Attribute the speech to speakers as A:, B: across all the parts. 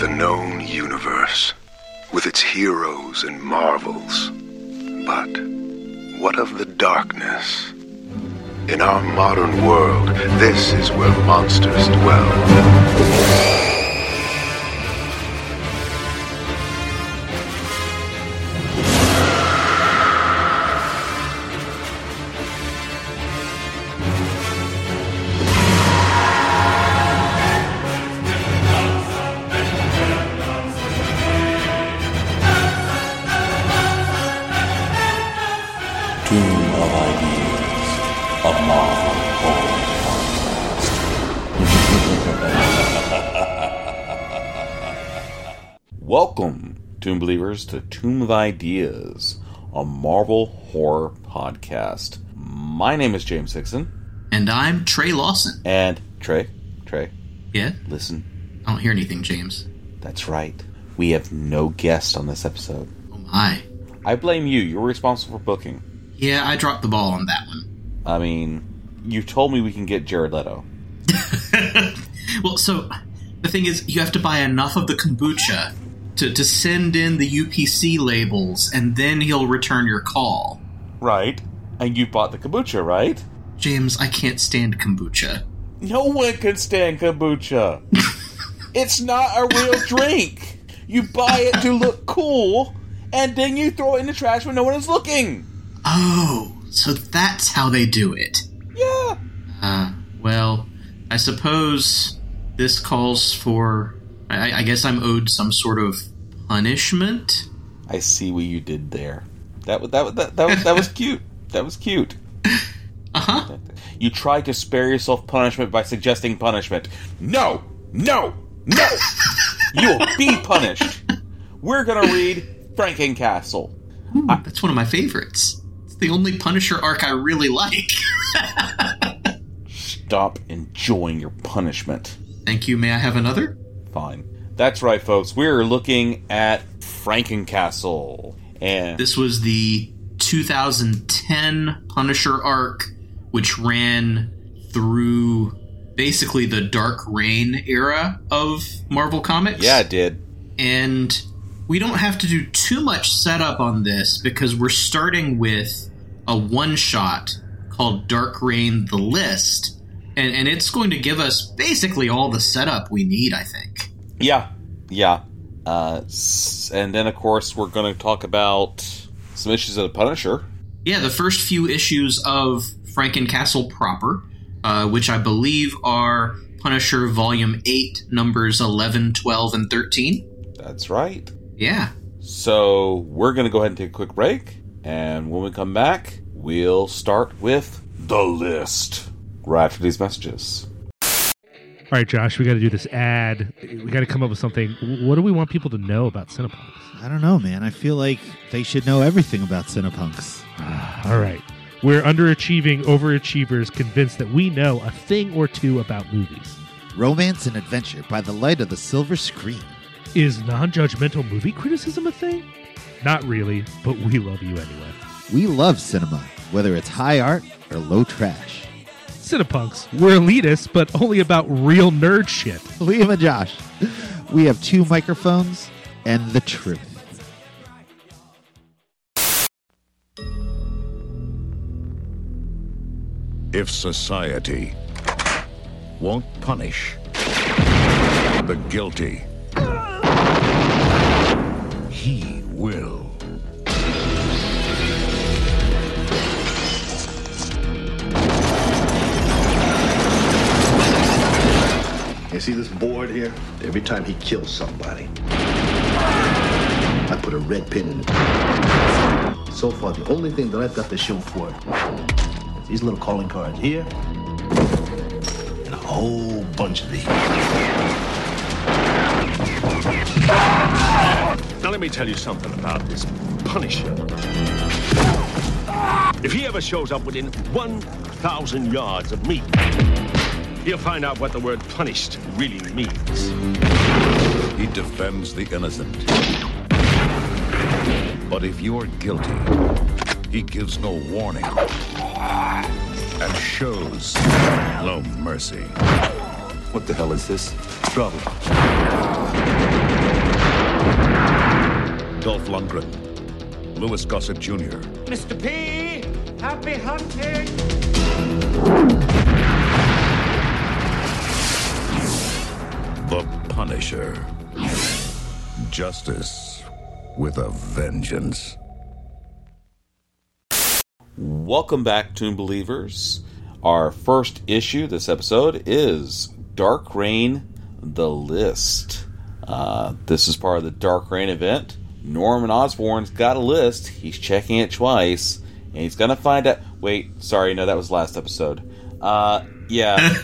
A: the known universe, with its heroes and marvels. But what of the darkness? In our modern world, this is where monsters dwell.
B: Believers, to Tomb of Ideas, a Marvel horror podcast. My name is James Hickson.
C: And I'm Trey Lawson.
B: And Trey, Trey,
C: Yeah?
B: listen,
C: I don't hear anything, James.
B: that's right. We have no guest on this episode.
C: Oh my.
B: I blame you. You're responsible for booking.
C: Yeah, I dropped the ball on that one.
B: I mean, you told me we can get Jared Leto.
C: Well, so the thing is, you have to buy enough of the kombucha to, to send in the UPC labels, and then he'll return your call.
B: Right. And you bought the kombucha, right?
C: James, I can't stand kombucha.
B: No one can stand kombucha. it's not a real drink. You buy it to look cool, and then you throw it in the trash when no one is looking.
C: Oh, so that's how they do it.
B: Yeah.
C: Uh, well, I suppose this calls for. I, I guess I'm owed some sort of punishment.
B: I see what you did there. That was that was that, that was that was cute. That was cute.
C: Uh huh.
B: You tried to spare yourself punishment by suggesting punishment. No, no, no. you will be punished. We're gonna read Frankencastle.
C: That's one of my favorites. It's the only Punisher arc I really like.
B: Stop enjoying your punishment.
C: Thank you. May I have another?
B: Fine. That's right, folks. We're looking at Frankencastle. And
C: This was the 2010 Punisher arc, which ran through basically the Dark Reign era of Marvel Comics.
B: yeah, it did.
C: And we don't have to do too much setup on this because we're starting with a one shot called Dark Reign The List. And, and it's going to give us basically all the setup we need, I think.
B: Yeah, yeah. Uh, and then, of course, we're going to talk about some issues of the Punisher.
C: Yeah, the first few issues of Frankencastle proper, uh, which I believe are Punisher Volume 8, numbers 11, 12, and 13.
B: That's right.
C: Yeah.
B: So we're going to go ahead and take a quick break. And when we come back, we'll start with the list right after these messages.
D: All right, Josh, we got to do this ad. We got to come up with something. What do we want people to know about Cinepunks?
E: I don't know, man. I feel like they should know everything about Cinepunks.
D: All right. We're underachieving overachievers convinced that we know a thing or two about movies.
E: Romance and adventure by the light of the silver screen.
D: Is non judgmental movie criticism a thing? Not really, but we love you anyway.
E: We love cinema, whether it's high art or low trash.
D: Cinepunks, we're elitists, but only about real nerd shit.
E: Liam and Josh, we have two microphones and the truth.
F: if society won't punish the guilty, he will.
G: You see this board here? Every time he kills somebody, I put a red pin in it. So far, the only thing that I've got to show for it is these little calling cards here and a whole bunch of these.
H: Now let me tell you something about this Punisher. If he ever shows up within 1,000 yards of me, he'll find out what the word punished really means.
F: He defends the innocent. But if you're guilty, he gives no warning and shows no mercy.
G: What the hell is this? Trouble.
F: Dolph Lundgren, Louis Gossett Jr.,
I: Mr. P, happy hunting!
F: Punisher. Justice with a vengeance.
B: Welcome back, Toon Believers. Our first issue this episode is Dark Reign The List. Uh, this is part of the Dark Reign event. Norman Osborn's got a list. He's checking it twice, and he's gonna find out. Wait, sorry, no, that was last episode. Uh, yeah.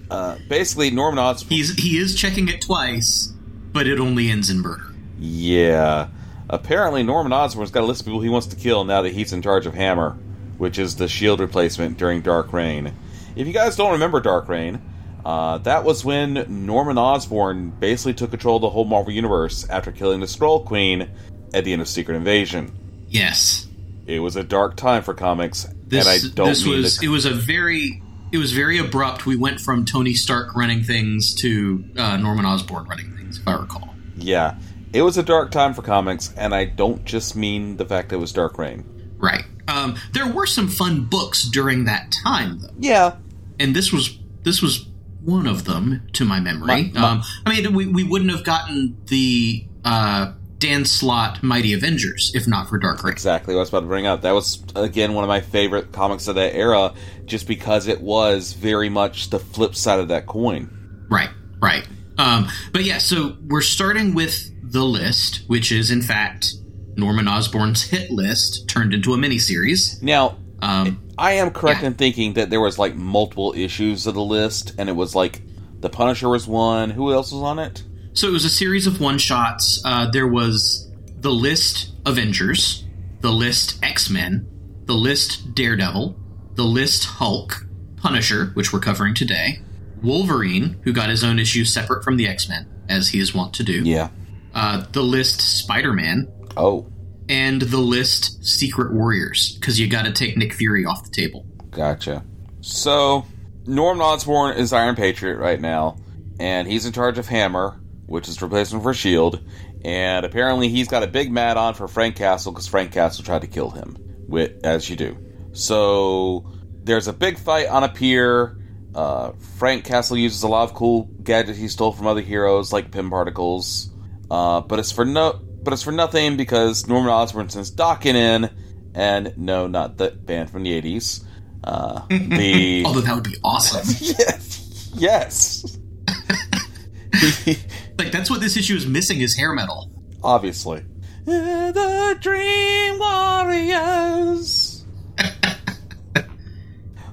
B: uh, basically, Norman Osborn.
C: He's he is checking it twice, but it only ends in murder.
B: Yeah. Apparently, Norman Osborn's got a list of people he wants to kill now that he's in charge of Hammer, which is the shield replacement during Dark Reign. If you guys don't remember Dark Reign, uh, that was when Norman Osborn basically took control of the whole Marvel Universe after killing the Skrull Queen at the end of Secret Invasion.
C: Yes,
B: It was a dark time for comics,
C: this
B: and I don't
C: this
B: mean
C: was
B: to-
C: it was a very it was very abrupt. We went from Tony Stark running things to uh, Norman Osborn running things, if I recall.
B: Yeah, it was a dark time for comics, and I don't just mean the fact that it was Dark Reign.
C: Right. Um, there were some fun books during that time, though.
B: Yeah,
C: and this was this was one of them to my memory.
B: My- my-
C: um, I mean, we, we wouldn't have gotten the uh, Dan Slott Mighty Avengers if not for Dark Reign.
B: exactly what I was about to bring up. That was again one of my favorite comics of that era, just because it was very much the flip side of that coin.
C: Right, right. Um, but yeah, so we're starting with the list, which is in fact Norman Osborn's hit list turned into a miniseries.
B: Now,
C: Um,
B: I am correct
C: Yeah.
B: in thinking that there was like multiple issues of the list, and it was like the Punisher was one. Who else was on it?
C: So it was a series of one shots. Uh, there was the list Avengers, the list X Men, the list Daredevil, the list Hulk, Punisher, which we're covering today, Wolverine, who got his own issue separate from the X Men, as he is wont to do,
B: Yeah.
C: uh, the list Spider Man,
B: Oh,
C: and the list Secret Warriors, because you got to take Nick Fury off the table.
B: gotcha. So, Norman Osborn is Iron Patriot right now, and he's in charge of Hammer, which is replacement for Shield. And apparently, he's got a big mad on for Frank Castle because Frank Castle tried to kill him, with, as you do. So, there's a big fight on a pier. Uh, Frank Castle uses a lot of cool gadgets he stole from other heroes, like Pym particles. Uh, but it's for no, but it's for nothing because Norman Osborn sends Daken in, and no, not the band from the '80s. Uh, the
C: Although that would be awesome.
B: yes, yes.
C: like that's what this issue is missing is hair metal.
B: Obviously, the Dream Warriors.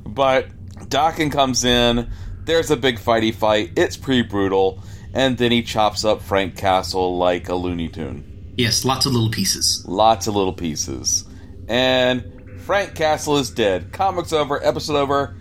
B: but Daken comes in. There's a big fighty fight. It's pretty brutal, and then he chops up Frank Castle like a Looney Tune.
C: Yes, lots of little pieces.
B: Lots of little pieces. And Frank Castle is dead. Comics over, episode over.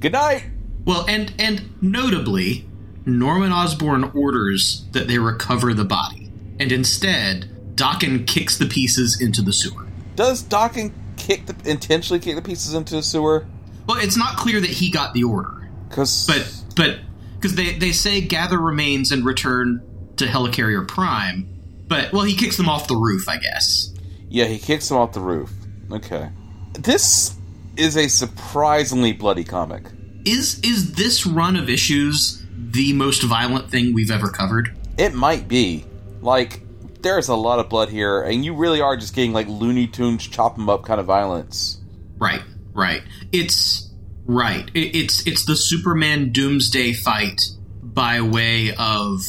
B: Good night.
C: Well, and and notably, Norman Osborn orders that they recover the body, and instead, Daken kicks the pieces into the sewer.
B: Does Daken kick the intentionally kick the pieces into the sewer?
C: Well, it's not clear that he got the order,
B: Because
C: but but because they they say gather remains and return to Helicarrier Prime, but well, he kicks them off the roof, I guess.
B: yeah, he kicks them off the roof. Okay, this is a surprisingly bloody comic.
C: Is is this run of issues the most violent thing we've ever covered?
B: It might be like there's a lot of blood here, and you really are just getting like Looney Tunes chop 'em up kind of violence.
C: Right, right. It's right. It, it's it's the Superman Doomsday fight by way of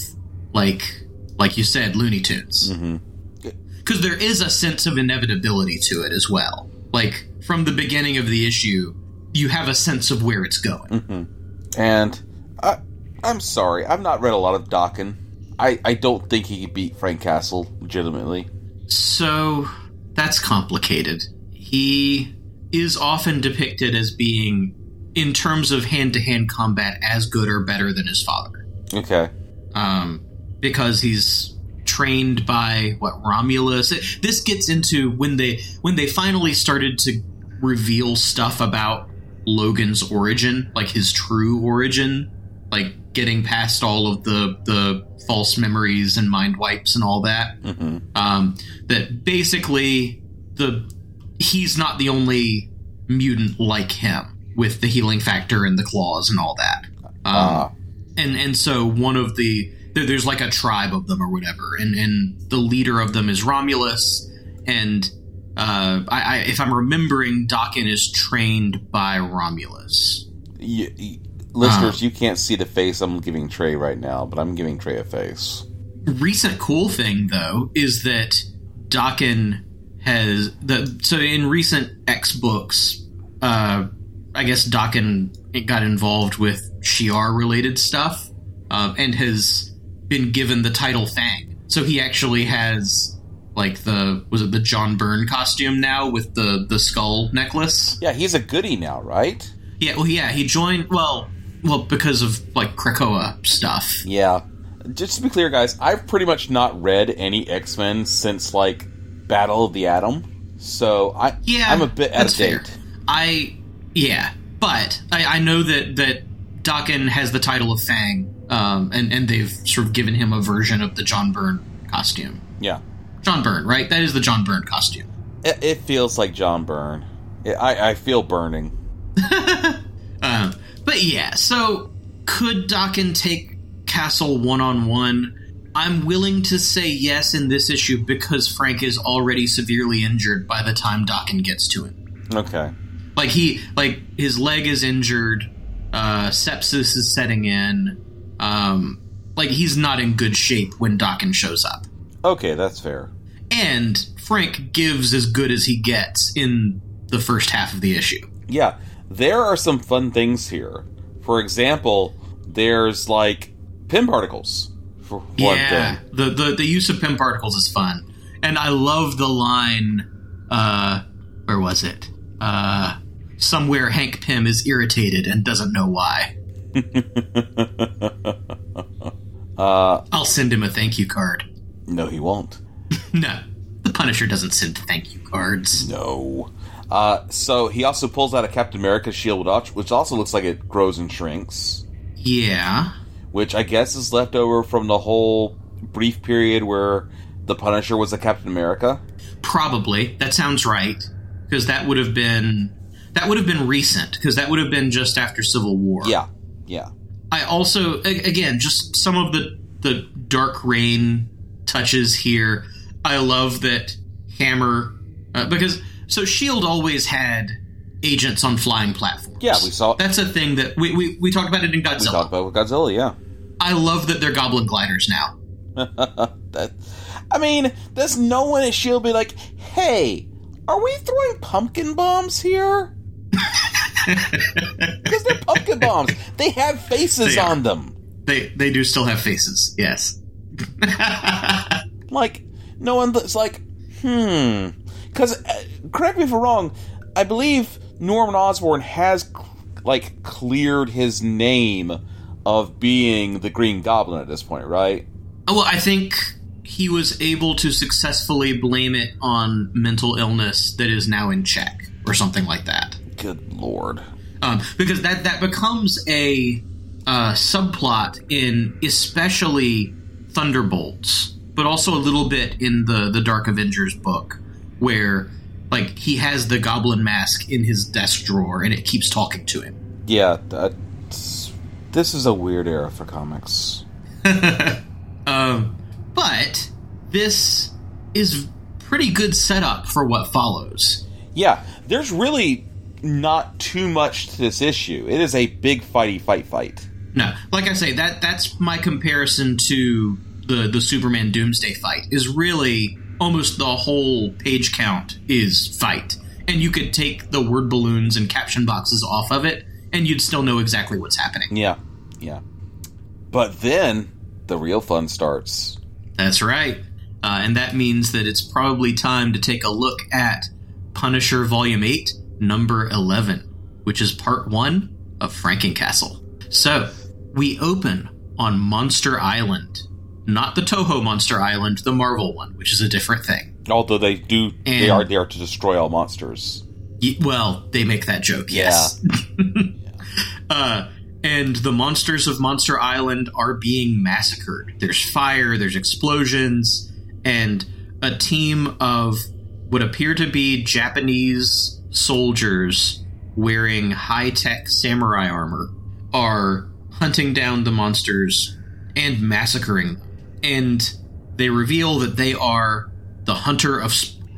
C: like like you said, Looney Tunes. Mm-hmm. Because there is a sense of inevitability to it as well. Like from the beginning of the issue, you have a sense of where it's going. Mm-hmm.
B: And I, I'm sorry, I've not read a lot of Daken. I, I don't think he could beat Frank Castle legitimately.
C: So that's complicated. He is often depicted as being, in terms of hand to hand combat, as good or better than his father.
B: Okay.
C: um, because he's trained by what Romulus. This gets into when they when they finally started to reveal stuff about Logan's origin, like his true origin, like getting past all of the the false memories and mind wipes and all that.
B: hmm
C: Um, that basically the he's not the only mutant like him with the healing factor and the claws and all that. Um,
B: Ah.
C: and and so one of the there, there's like a tribe of them or whatever, and and the leader of them is Romulus, and uh, I, I if I'm remembering, Daken is trained by Romulus.
B: Y- listeners, you can't see the face I'm giving Trey right now, but I'm giving Trey a face.
C: recent cool thing though is that Daken has the so in recent X books, uh, I guess Daken got involved with Shi'ar related stuff, um, and has been given the title Fang. So he actually has like the was it the John Byrne costume now with the the skull necklace.
B: Yeah, he's a goodie now, right?
C: Yeah, well, yeah, he joined well, well because of like Krakoa stuff.
B: Yeah. Just to be clear, guys, I've pretty much not read any X Men since like Battle of the Atom, so I
C: Yeah,
B: I'm a bit out of
C: fair.
B: date.
C: I yeah, but I, I know that that Daken has the title of Fang, um, and and they've sort of given him a version of the John Byrne costume.
B: Yeah,
C: John Byrne, right? That is the John Byrne costume.
B: it, it feels like John Byrne. It, I I feel burning.
C: But yeah, so could Daken take Castle one on one? I'm willing to say yes in this issue because Frank is already severely injured by the time Daken gets to him.
B: Okay.
C: like he like his leg is injured uh sepsis is setting in um like he's not in good shape when Daken shows up
B: Okay, that's fair.
C: and frank gives as good as he gets in the first half of the issue
B: Yeah, there are some fun things here. For example, there's like Pym particles. For one
C: yeah
B: thing.
C: the, the the use of Pym particles is fun and i love the line uh where was it uh somewhere hank pym is irritated and doesn't know why
B: Uh,
C: i'll send him a thank you card
B: no, he won't.
C: No, the Punisher doesn't send thank you cards.
B: No. Uh, so he also pulls out a Captain America shield, which- also looks like it grows and shrinks.
C: Yeah,
B: Which I guess is left over from the whole brief period where the Punisher was a Captain America.
C: probably that sounds right because that would have been that would have been recent because that would have been just after Civil War.
B: Yeah, yeah.
C: I also again just some of the the Dark Reign touches here. I love that Hammer uh, because so Shield always had agents on flying platforms.
B: Yeah, we saw-
C: that's a thing that we we, we talked about it in Godzilla.
B: We talked about with Godzilla, yeah.
C: I love that they're Goblin gliders now.
B: that, I mean, does no one at Shield be like, "Hey, are we throwing pumpkin bombs here?" Because they're pumpkin bombs. They have faces
C: They
B: on them.
C: They they do still have faces. Yes.
B: Like, no one's like, hmm. Because, uh, correct me if I'm wrong, I believe Norman Osborn has, like, cleared his name of being the Green Goblin at this point, right?
C: Oh, well, I think he was able to successfully blame it on mental illness that is now in check, or something like that.
B: Good lord.
C: Um, because that that becomes a uh, subplot in especially Thunderbolts, but also a little bit in the the Dark Avengers book, where like he has the Goblin mask in his desk drawer and it keeps talking to him.
B: Yeah, that's, this is a weird era for comics.
C: Um, but this is pretty good setup for what follows.
B: Yeah, there's really not too much to this issue. It is a big fighty fight fight.
C: No, like I say, that that's my comparison to the the Superman Doomsday fight. Is really almost the whole page count is fight, and you could take the word balloons and caption boxes off of it, and you'd still know exactly what's happening.
B: Yeah, yeah. But then the real fun starts.
C: That's right, uh, and that means that it's probably time to take a look at Punisher Volume Eight, Number Eleven, which is Part One of Frankencastle. So we open on Monster Island. Not the Toho Monster Island, the Marvel one, which is a different thing.
B: Although they do, they are there to destroy all monsters.
C: Y- well, they make that joke, yes. uh, and the monsters of Monster Island are being massacred. There's fire, there's explosions, and a team of what appear to be Japanese soldiers wearing high tech samurai armor are hunting down the monsters and massacring them. And they reveal that they are the hunter of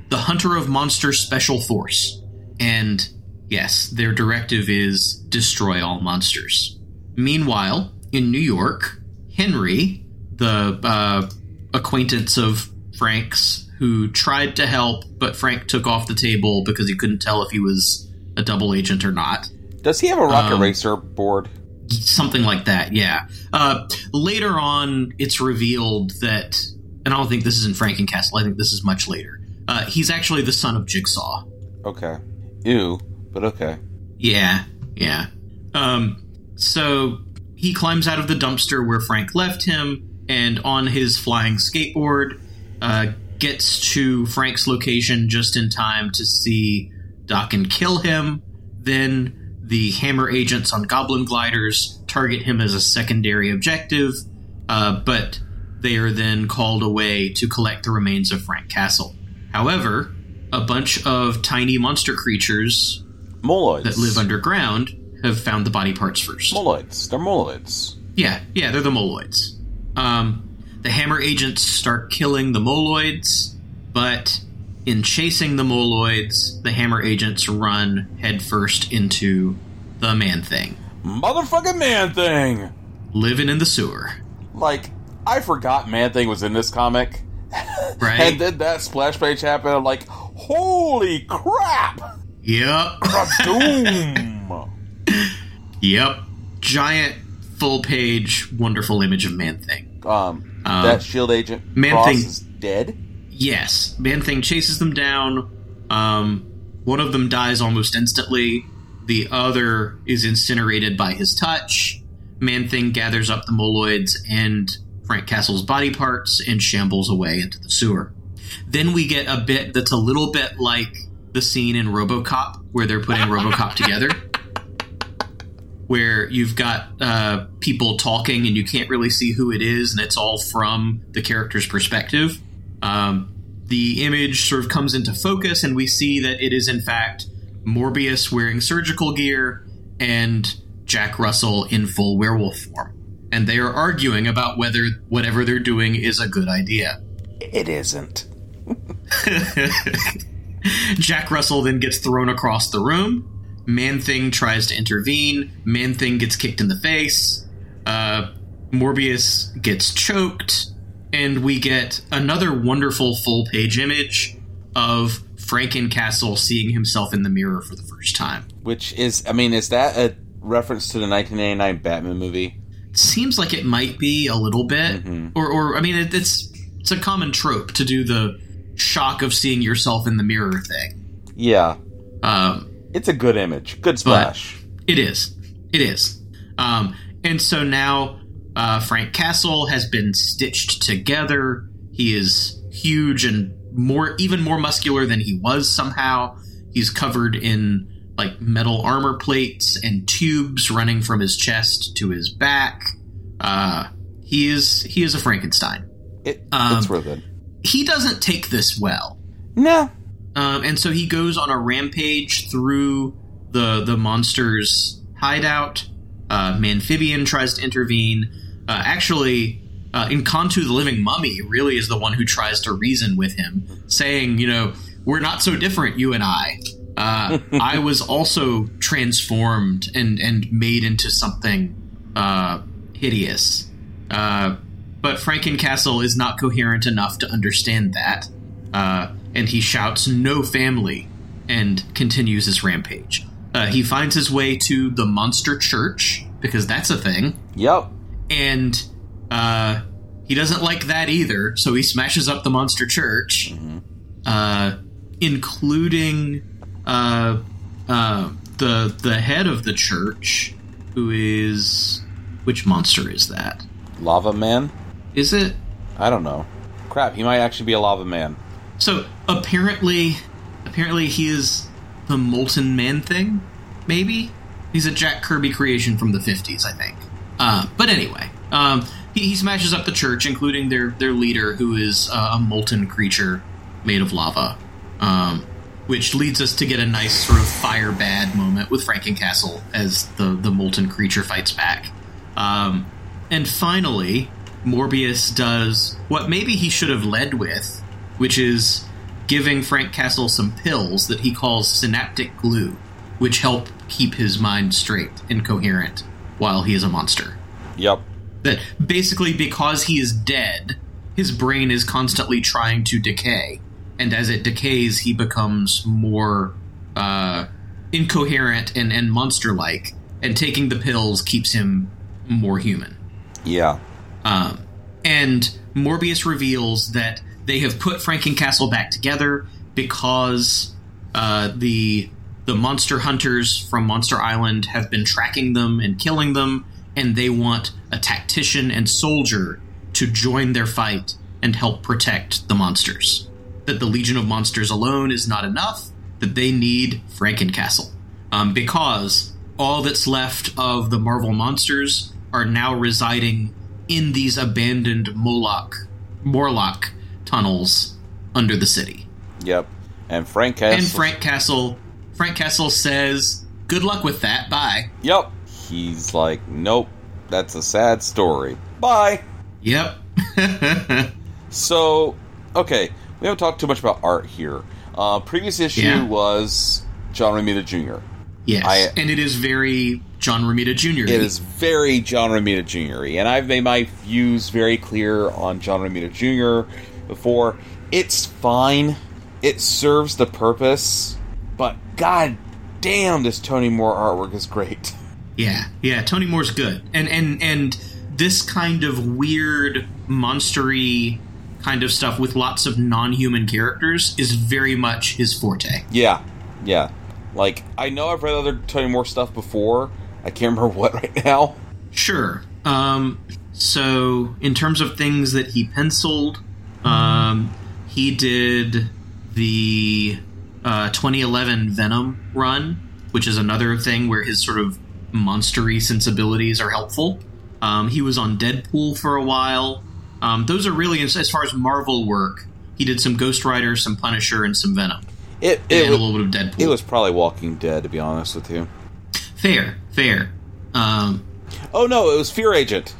C: the hunter of monster special force. And yes, their directive is destroy all monsters. Meanwhile, in New York, Henry, the uh, acquaintance of Frank's who tried to help, but Frank took off the table because he couldn't tell if he was a double agent or not.
B: Does he have a rocket
C: Um,
B: racer board?
C: Something like that, yeah. Uh, later on, it's revealed that, and I don't think this is in Frankencastle, I think this is much later. Uh, he's actually the son of Jigsaw.
B: Okay. Ew, but okay.
C: Yeah, yeah. Um, so he climbs out of the dumpster where Frank left him, and on his flying skateboard, uh, gets to Frank's location just in time to see Daken kill him. Then the Hammer agents on Goblin gliders target him as a secondary objective, uh, but they are then called away to collect the remains of Frank Castle. However, a bunch of tiny monster creatures
B: Moloids.
C: that live underground have found the body parts first.
B: Moloids. They're moloids.
C: Yeah, yeah, they're the moloids. Um, the Hammer agents start killing the moloids, but in chasing the moloids, the Hammer agents run headfirst into the man thing,
B: Motherfucking Man Thing!
C: living in the sewer.
B: Like, I forgot Man Thing was in this comic.
C: Right?
B: And then that splash page happened. I'm like, holy crap!
C: Yep.
B: Doom!
C: Yep. Giant, full page, wonderful image of Man Thing.
B: um,
C: Um,
B: that shield agent
C: Man Thing-
B: is dead.
C: Yes, Man Thing chases them down. Um, one of them dies almost instantly. The other is incinerated by his touch. Man Thing gathers up the moloids and Frank Castle's body parts and shambles away into the sewer. Then we get a bit that's a little bit like the scene in RoboCop where they're putting RoboCop together. Where you've got uh, people talking and you can't really see who it is, and it's all from the character's perspective. Um, the image sort of comes into focus, and we see that it is in fact Morbius wearing surgical gear and Jack Russell in full werewolf form. And they are arguing about whether whatever they're doing is a good idea.
B: It isn't.
C: Jack Russell then gets thrown across the room. Man Thing tries to intervene. Man Thing gets kicked in the face. Uh, Morbius gets choked. And we get another wonderful full page image of Frankencastle seeing himself in the mirror for the first time.
B: Which is, I mean, is that a reference to the 1989 Batman movie?
C: Seems like it might be a little bit, or, or I mean, it, it's it's a common trope to do the shock of seeing yourself in the mirror thing.
B: Yeah.
C: Um,
B: It's a good image. Good splash.
C: It is. It is. Um, and so now uh, Frank Castle has been stitched together. He is huge and more, even more muscular than he was somehow. He's covered in like metal armor plates and tubes running from his chest to his back. Uh, he is he is a Frankenstein.
B: It,
C: Um,
B: it's worth it.
C: He doesn't take this well.
B: No.
C: Um, and so he goes on a rampage through the the monster's hideout. Uh, Manphibian tries to intervene. Uh, actually, uh, N'Kantu the Living Mummy really is the one who tries to reason with him, saying, you know, we're not so different, you and I. Uh, I was also transformed and, and made into something uh, hideous. Uh, but Frankencastle is not coherent enough to understand that. Uh, and he shouts, No family, and continues his rampage. Uh, he finds his way to the Monster Church, because that's a thing.
B: Yep.
C: And uh, he doesn't like that either, so he smashes up the Monster Church, uh, including uh, uh, the the head of the church, who is which monster is that?
B: Lava Man?
C: Is it?
B: I don't know. Crap, he might actually be a lava man.
C: So apparently, apparently he is the molten man thing. Maybe He's a Jack Kirby creation from the 50s, I think. Uh, but anyway, um, he, he, smashes up the church, including their, their leader, who is uh, a molten creature made of lava. Um, which leads us to get a nice sort of fire bad moment with Frankencastle as the, the molten creature fights back. Um, and finally, Morbius does what maybe he should have led with, which is giving Frank Castle some pills that he calls synaptic glue, which help keep his mind straight and coherent while he is a monster.
B: Yep.
C: That basically, because he is dead, his brain is constantly trying to decay, and as it decays, he becomes more uh, incoherent and, and monster like, and taking the pills keeps him more human.
B: Yeah.
C: Um, and Morbius reveals that they have put Frankencastle back together because uh, the the monster hunters from Monster Island have been tracking them and killing them, and they want a tactician and soldier to join their fight and help protect the monsters. That the Legion of Monsters alone is not enough, that they need Frankencastle. Um, because all that's left of the Marvel monsters are now residing in these abandoned Moloch, Morlock tunnels under the city.
B: Yep. And Frank Castle.
C: And Frank Castle Frank Castle says, "Good luck with that. Bye."
B: Yep. He's like, "Nope. That's a sad story. Bye."
C: Yep.
B: so, okay, we haven't talked too much about art here. Uh, previous issue yeah. was John Romita Jr.
C: Yes, I, and it is very John Romita Jr.
B: It is very John Romita Jr. And I've made my views very clear on John Romita Jr. before. It's fine. It serves the purpose, god damn, this Tony Moore artwork is great.
C: Yeah, yeah, Tony Moore's good, and and and this kind of weird monstery kind of stuff with lots of non-human characters is very much his forte.
B: Yeah, yeah. Like I know I've read other Tony Moore stuff before. I can't remember what right now.
C: Sure. Um, so in terms of things that he penciled, um, he did the uh, 2011 Venom run, which is another thing where his sort of monstery sensibilities are helpful. Um, he was on Deadpool for a while. Um, those are really, as far as Marvel work, he did some Ghost Rider, some Punisher, and some Venom.
B: It, it
C: and
B: was,
C: a little bit of Deadpool.
B: It was probably Walking Dead, to be honest with you.
C: Fair, fair. Um,
B: oh no, it was Fear Agent.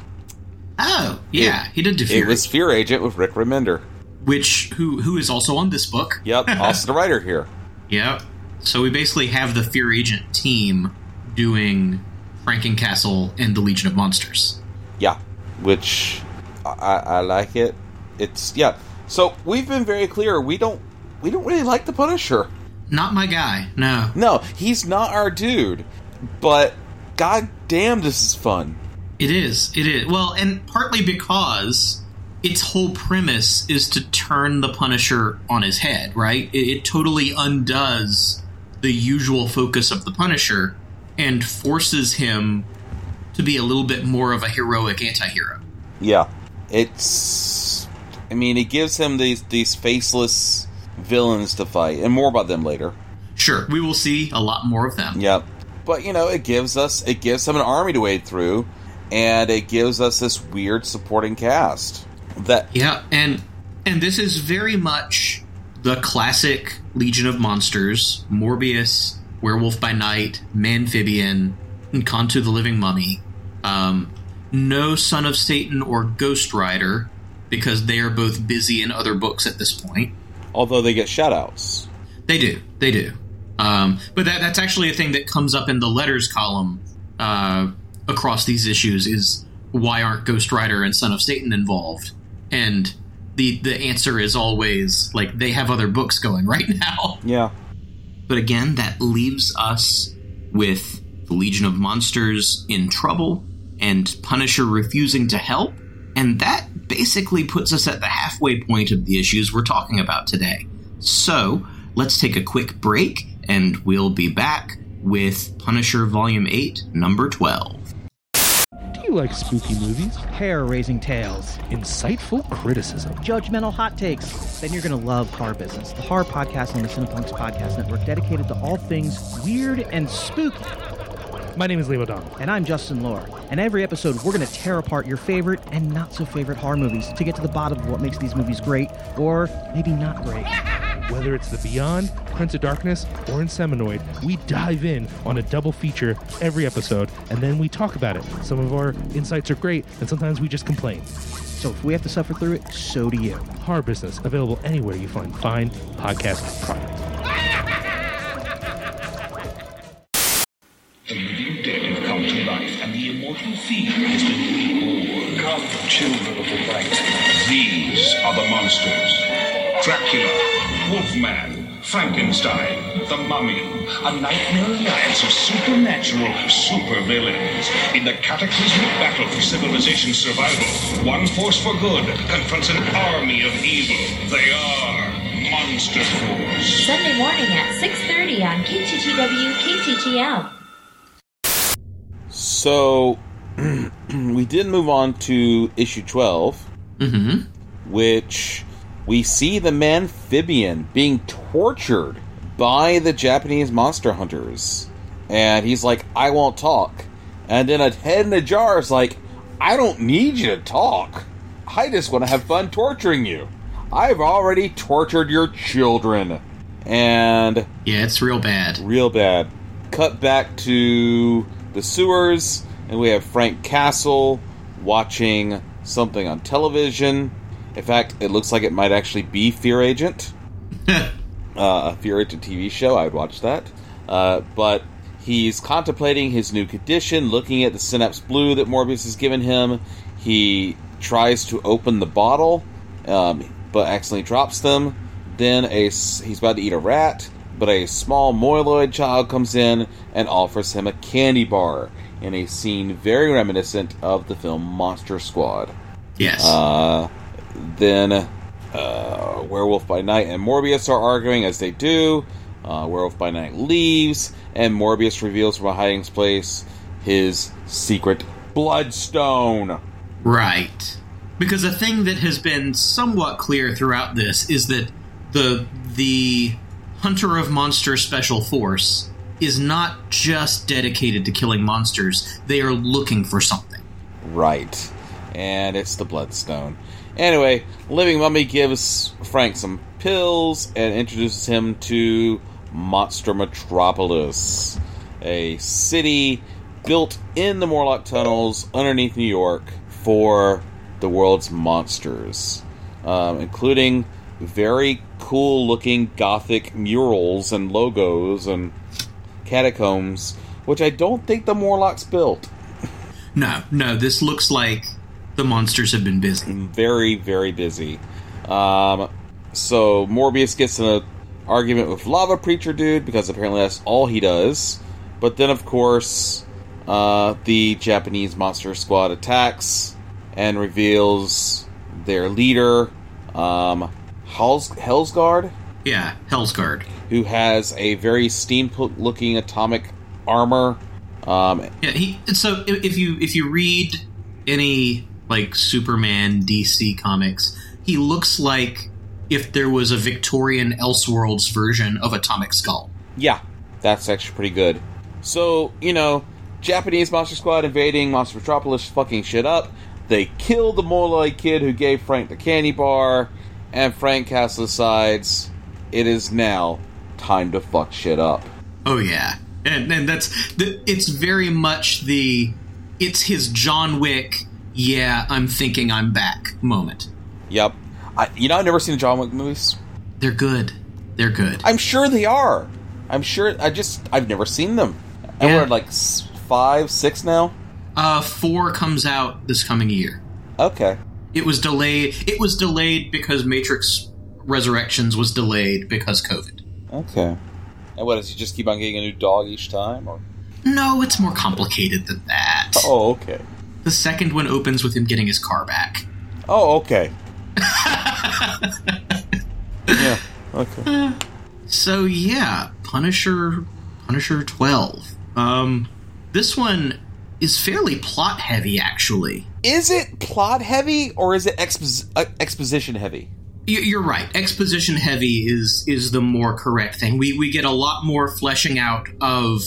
C: Oh yeah, it, he did do Fear.
B: It was Fear Agent with Rick Remender,
C: which who who is also on this book.
B: Yep, also the writer here.
C: Yep. So we basically have the Fear Agent team doing Frankencastle and the Legion of Monsters.
B: Yeah, which I, I like it. It's yeah. So we've been very clear. We don't we don't really like the Punisher.
C: Not my guy. No.
B: No, he's not our dude. But god damn, this is fun.
C: It is. It is. Well, and partly because its whole premise is to turn the Punisher on his head, right? It, it totally undoes the usual focus of the Punisher and forces him to be a little bit more of a heroic anti-hero.
B: Yeah. It's I mean, it gives him these these faceless villains to fight, and more about them later.
C: Sure, we will see a lot more of them.
B: Yep. But you know, it gives us it gives him an army to wade through, and it gives us this weird supporting cast. That
C: yeah, and and this is very much the classic Legion of Monsters: Morbius, Werewolf by Night, Manphibian, and Kontu the Living Mummy. Um, no Son of Satan or Ghost Rider because they are both busy in other books at this point.
B: Although they get shoutouts.
C: They do. They do. Um, but that, that's actually a thing that comes up in the letters column uh, across these issues is why aren't Ghost Rider and Son of Satan involved? And the the answer is always like they have other books going right now.
B: Yeah.
C: But again, that leaves us with the Legion of Monsters in trouble and Punisher refusing to help. And that basically puts us at the halfway point of the issues we're talking about today. So let's take a quick break and we'll be back with Punisher Volume 8, Number 12
J: you like spooky movies?
K: Hair raising tales.
J: Insightful criticism.
K: Judgmental hot takes. Then you're going to love Horror Business, the horror podcast on the Cinepunks Podcast Network dedicated to all things weird and spooky.
J: My name is Leo O'Donnell.
K: And I'm Justin Lohr. And every episode, we're going to tear apart your favorite and not so favorite horror movies to get to the bottom of what makes these movies great, or maybe not great.
J: Whether it's The Beyond, Prince of Darkness, or Inseminoid, we dive in on a double feature every episode, and then we talk about it. Some of our insights are great, and sometimes we just complain.
K: So if we have to suffer through it, so do you.
J: Horror Business, available anywhere you find fine podcast products.
L: The living dead have come to life, and the immortal theme has been reborn. Come, children of the light. These are the monsters. Dracula, Wolfman, Frankenstein, the Mummy, a nightmare alliance of supernatural supervillains. In the cataclysmic battle for civilization's survival, one force for good confronts an army of evil. They are Monster Force.
M: Sunday morning at 6.30 on KTTW KTTL.
B: So we did move on to issue 12,
C: mm-hmm.
B: which we see the amphibian being tortured by the Japanese monster hunters. And he's like, I won't talk. And then a head in a jar is like, I don't need you to talk. I just want to have fun torturing you. I've already tortured your children. And.
C: Yeah, it's real bad.
B: Real bad. Cut back to the sewers, and we have Frank Castle watching something on television. In fact, it looks like it might actually be Fear Agent. uh, a Fear Agent TV show. I would watch that. Uh, but he's contemplating his new condition, looking at the Synapse Glue that Morbius has given him. He tries to open the bottle, um, but accidentally drops them. Then a he's about to eat a rat, but a small moloid child comes in and offers him a candy bar in a scene very reminiscent of the film Monster Squad.
C: Yes.
B: Uh, then uh, Werewolf by Night and Morbius are arguing as they do. Uh, Werewolf by Night leaves, and Morbius reveals from a hiding place his secret bloodstone.
C: Right. Because a thing that has been somewhat clear throughout this is that the the Hunter of Monsters Special Force is not just dedicated to killing monsters. They are looking for something.
B: Right. And it's the Bloodstone. Anyway, Living Mummy gives Frank some pills and introduces him to Monster Metropolis, a city built in the Morlock tunnels underneath New York for the world's monsters, um, including very cool looking gothic murals and logos and catacombs, which I don't think the Morlocks built.
C: No, no, this looks like the monsters have been busy.
B: Very, very busy. Um, so Morbius gets in an argument with Lava Preacher Dude because apparently that's all he does. But then, of course, uh, the Japanese Monster Squad attacks and reveals their leader, um, Hels- Hellsgaard.
C: Yeah, Hellsgaard.
B: Who has a very steampunk-looking atomic armor. Um,
C: yeah, he. So if you if you read any like Superman DC comics, he looks like if there was a Victorian Elseworlds version of Atomic Skull.
B: Yeah, that's actually pretty good. So you know, Japanese Monster Squad invading Monster Metropolis, fucking shit up. They kill the Moloid kid who gave Frank the candy bar, and Frank Castle decides it is now time to fuck shit up.
C: Oh yeah, and and that's the, it's very much the it's his John Wick. Yeah, I'm thinking I'm back moment.
B: Yep. I, you know, I've never seen the John Wick movies.
C: They're good. They're good.
B: I'm sure they are. I'm sure. I just I've never seen them. And
C: Yeah.
B: we're like five, six now.
C: Uh, four comes out this coming year.
B: Okay.
C: It was delayed. It was delayed because Matrix Resurrections was delayed because COVID.
B: Okay. And what does he just keep on getting a new dog each time, or?
C: No, it's more complicated than that.
B: Oh, okay.
C: The second one opens with him getting his car back.
B: Oh, okay. yeah. Okay.
C: So yeah, Punisher, Punisher twelve. Um, this one is fairly plot heavy, actually.
B: Is it plot heavy or is it expos- uh, exposition heavy?
C: You're right. Exposition heavy is is the more correct thing. We we get a lot more fleshing out of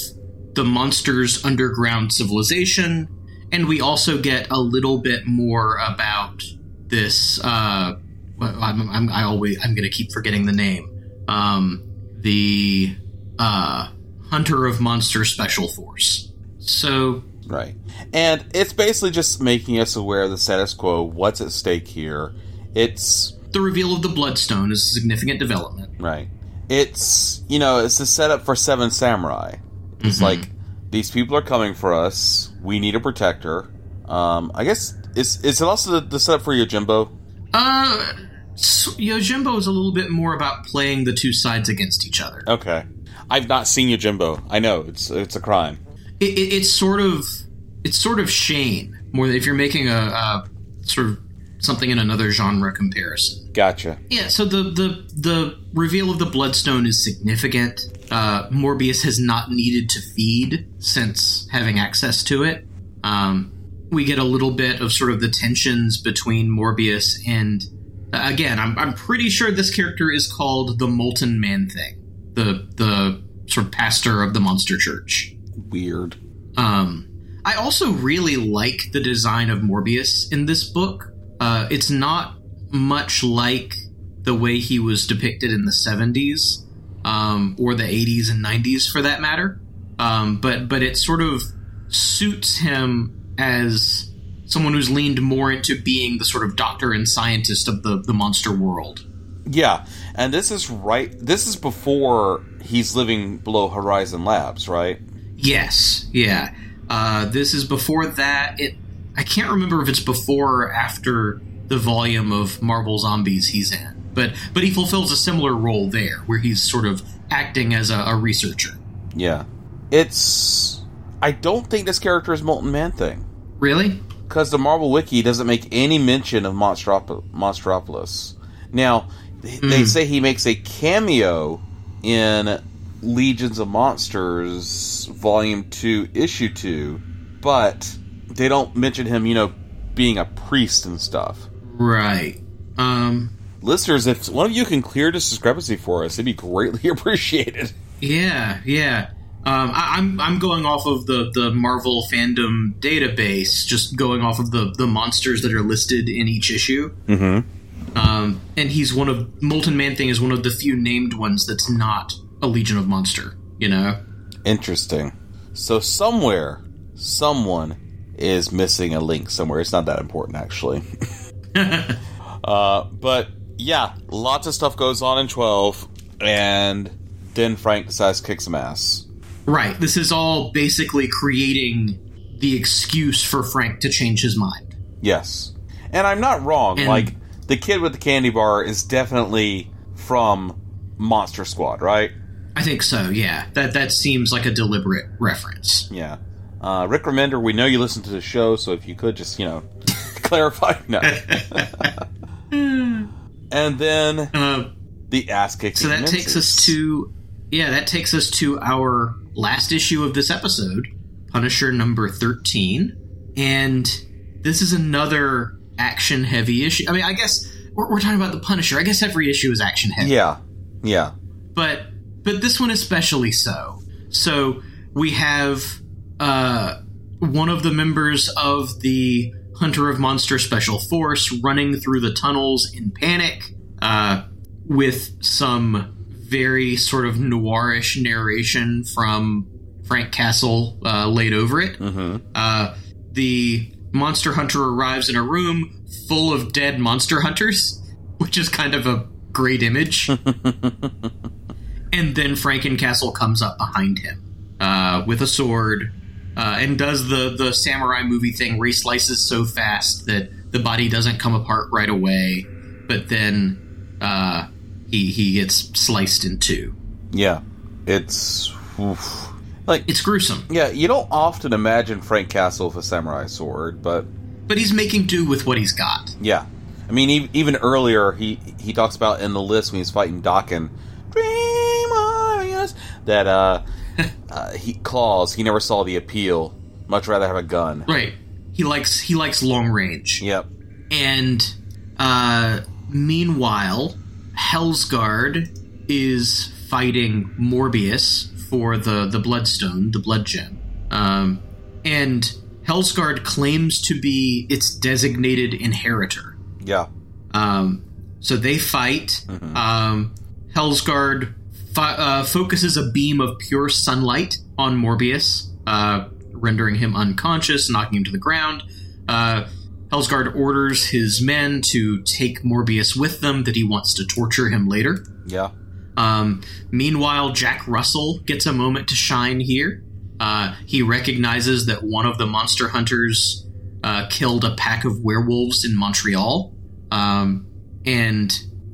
C: the monster's underground civilization, and we also get a little bit more about this. Uh, I'm, I'm, I always I'm going to keep forgetting the name. Um, the uh, Hunter of Monster Special Force. So
B: Right. And it's basically just making us aware of the status quo, what's at stake here. It's
C: the reveal of the Bloodstone is a significant development.
B: right. It's you know, it's the setup for Seven Samurai. It's
C: Mhm.
B: like these people are coming for us. We need a protector. Um, I guess is is it also the, the setup for Yojimbo?
C: Uh, so Yojimbo is a little bit more about playing the two sides against each other.
B: Okay. I've not seen Yojimbo. I know it's it's a crime.
C: It, it, it's sort of it's sort of Shane more than if you're making a, a sort of something in another genre comparison.
B: Gotcha.
C: Yeah, so the the the reveal of the Bloodstone is significant. Uh, Morbius has not needed to feed since having access to it. Um, we get a little bit of sort of the tensions between Morbius and uh, again, I'm I'm pretty sure this character is called the Molten Man Thing, the the sort of pastor of the Monster Church.
B: Weird.
C: Um, I also really like the design of Morbius in this book. Uh, it's not much like the way he was depicted in the 70s um, or the 80s and 90s for that matter. Um, but but it sort of suits him as someone who's leaned more into being the sort of doctor and scientist of the, the monster world.
B: Yeah, and this is right. This is before he's living below Horizon Labs, right?
C: Yes, yeah. Uh, this is before that. It I can't remember if it's before or after the volume of Marvel Zombies he's in, but but he fulfills a similar role there, where he's sort of acting as a, a researcher.
B: Yeah. It's. I don't think this character is Molten Man Thing.
C: Really?
B: Because the Marvel Wiki doesn't make any mention of Monstrop- Monstropolis. Now, they, they
C: Mm.
B: say he makes a cameo in Legions of Monsters, Volume 2, Issue 2, but they don't mention him, you know, being a priest and stuff.
C: Right. Um.
B: Listeners, if one of you can clear this discrepancy for us, it'd be greatly appreciated.
C: Yeah, yeah. Um, I, I'm I'm going off of the, the Marvel fandom database, just going off of the, the monsters that are listed in each issue.
B: Mm-hmm.
C: Um, and he's one of Molten Man Thing is one of the few named ones that's not a Legion of Monster. You know.
B: Interesting. So somewhere, someone is missing a link somewhere. It's not that important, actually. uh, but yeah, lots of stuff goes on in 12, and then Frank decides to kick some ass.
C: Right. This is all basically creating the excuse for Frank to change his mind.
B: Yes. And I'm not wrong.
C: And-
B: like, the kid with the candy bar is definitely from Monster Squad, right?
C: I think so. Yeah. That that seems like a deliberate reference.
B: Yeah. Uh, Rick Remender, we know you listen to the show, so if you could just, you know, clarify. No. and then the ass kicking.
C: So that takes us to yeah, that takes us to our last issue of this episode, Punisher number 13. And this is another action heavy issue. I mean, I guess we're, we're talking about the Punisher. I guess every issue is action heavy.
B: Yeah. Yeah.
C: but but this one especially so. So we have uh, one of the members of the Hunter of Monster Special Force running through the tunnels in panic, uh, with some very sort of noirish narration from Frank Castle uh, laid over it.
B: Mm-hmm.
C: Uh, the monster hunter arrives in a room full of dead monster hunters, which is kind of a great image. and then Frankencastle comes up behind him uh, with a sword uh, and does the the samurai movie thing where he slices so fast that the body doesn't come apart right away, but then uh, he he gets sliced in two.
B: Yeah. It's. oof. Like
C: it's gruesome.
B: Yeah, you don't often imagine Frank Castle with a samurai sword, but
C: But he's making do with what he's got.
B: yeah. I mean, even earlier, he he talks about in the list when he's fighting Daken, Dream Warriors, that uh, uh, he claws. He never saw the appeal. Much rather have a gun.
C: Right. He likes he likes long range.
B: Yep.
C: And uh, meanwhile, Hellsgaard is fighting Morbius for the the bloodstone, the blood gem, um, and Hellsgaard claims to be its designated inheritor.
B: Yeah.
C: Um, so they fight. Um, Hellsgaard fi- uh, focuses a beam of pure sunlight on Morbius, uh, rendering him unconscious, knocking him to the ground. Uh, Hellsgaard orders his men to take Morbius with them, that he wants to torture him later.
B: Yeah.
C: Um, meanwhile, Jack Russell gets a moment to shine here. Uh, he recognizes that one of the monster hunters uh, killed a pack of werewolves in Montreal, um, and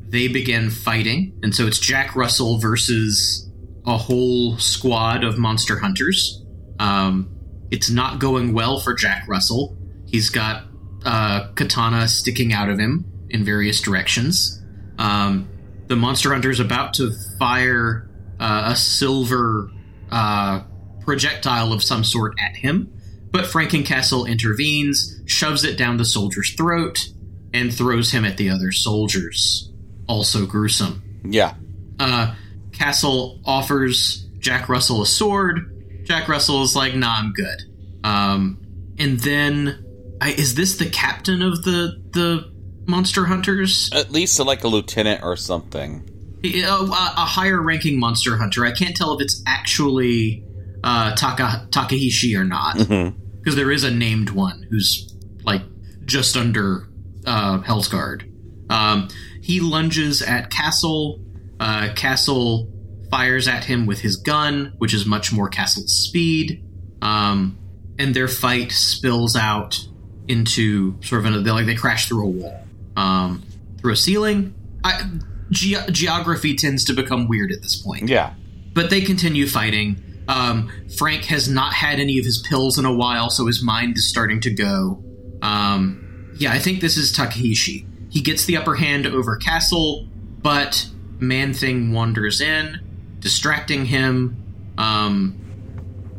C: they begin fighting. And so it's Jack Russell versus a whole squad of monster hunters. Um, it's not going well for Jack Russell. He's got uh, katana sticking out of him in various directions. Um, the monster hunter is about to fire uh, a silver uh, projectile of some sort at him, but Frankencastle intervenes, shoves it down the soldier's throat, and throws him at the other soldiers. Also gruesome.
B: Yeah.
C: Uh, Castle offers Jack Russell a sword. Jack Russell is like, "Nah, I'm good." Um, and then, I, is this the captain of the the monster hunters?
B: At least like a lieutenant or something.
C: A, a, a higher ranking monster hunter. I can't tell if it's actually uh, Taka, Takahishi or not, because there is a named one who's like just under uh, Hellsgaard. Um, he lunges at Castle. Uh, Castle fires at him with his gun, which is much more Castle's speed. Um, and their fight spills out into sort of an, they like they crash through a wall, um, through a ceiling. I, ge- geography tends to become weird at this point.
B: Yeah.
C: But they continue fighting. Um, Frank has not had any of his pills in a while, so his mind is starting to go. Um, yeah, I think this is Takahishi. He gets the upper hand over Castle, but Man Thing wanders in, distracting him. Um,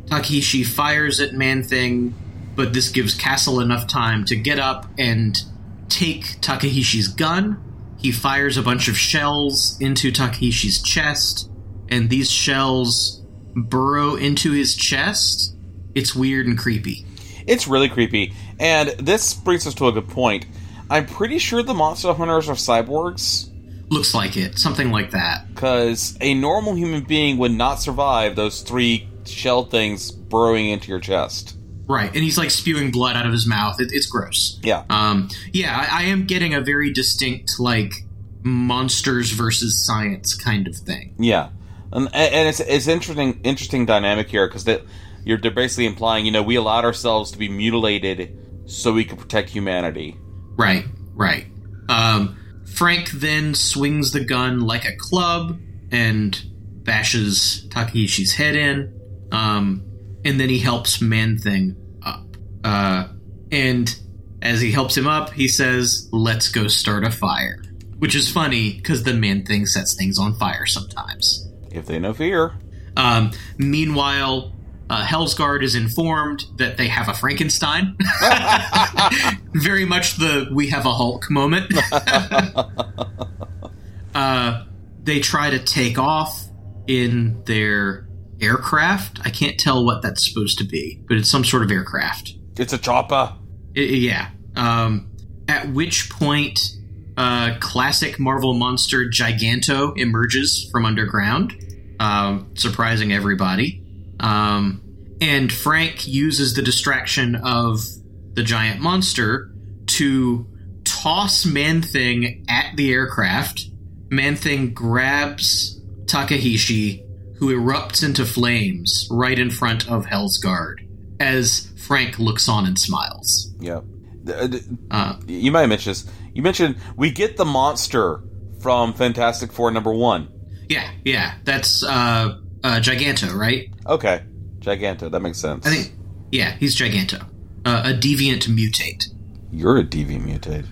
C: fires at Man Thing, but this gives Castle enough time to get up and take Takahishi's gun. He fires a bunch of shells into Takahishi's chest, and these shells burrow into his chest. It's weird and creepy.
B: It's really creepy. And this brings us to a good point. I'm pretty sure the monster hunters are cyborgs.
C: Looks like it. Something like that.
B: Because a normal human being would not survive those three shell things burrowing into your chest.
C: Right, and he's like spewing blood out of his mouth. It, it's gross.
B: Yeah.
C: Um, yeah, I, I am getting a very distinct like monsters versus science kind of thing.
B: Yeah, and, and it's it's interesting interesting dynamic here because that you're they're basically implying you know we allowed ourselves to be mutilated so we could protect humanity.
C: Right, right. Um, Frank then swings the gun like a club and bashes Takahishi's head in. Um, and then he helps Man Thing up. Uh, and as he helps him up, he says, "Let's go start a fire," which is funny because the Man Thing sets things on fire sometimes.
B: If they know fear.
C: Um, meanwhile, uh, Hellsgaard is informed that they have a Frankenstein. Very much the "we have a Hulk" moment. uh, they try to take off in their aircraft. I can't tell what that's supposed to be, but it's some sort of aircraft.
B: It's a chopper.
C: I- yeah. Um, at which point, uh, classic Marvel monster Giganto emerges from underground, um, surprising everybody. Um, and Frank uses the distraction of the giant monster to toss Man Thing at the aircraft. Man Thing grabs Takahishi, who erupts into flames right in front of Hellsgaard as Frank looks on and smiles.
B: Yeah. Uh, you might have mentioned this. You mentioned we get the monster from Fantastic Four number one.
C: Yeah, yeah. That's uh, uh, Giganto, right?
B: Okay. Giganto. That makes sense.
C: I think, yeah, he's Giganto. Uh, a deviant mutate.
B: You're a deviant mutate.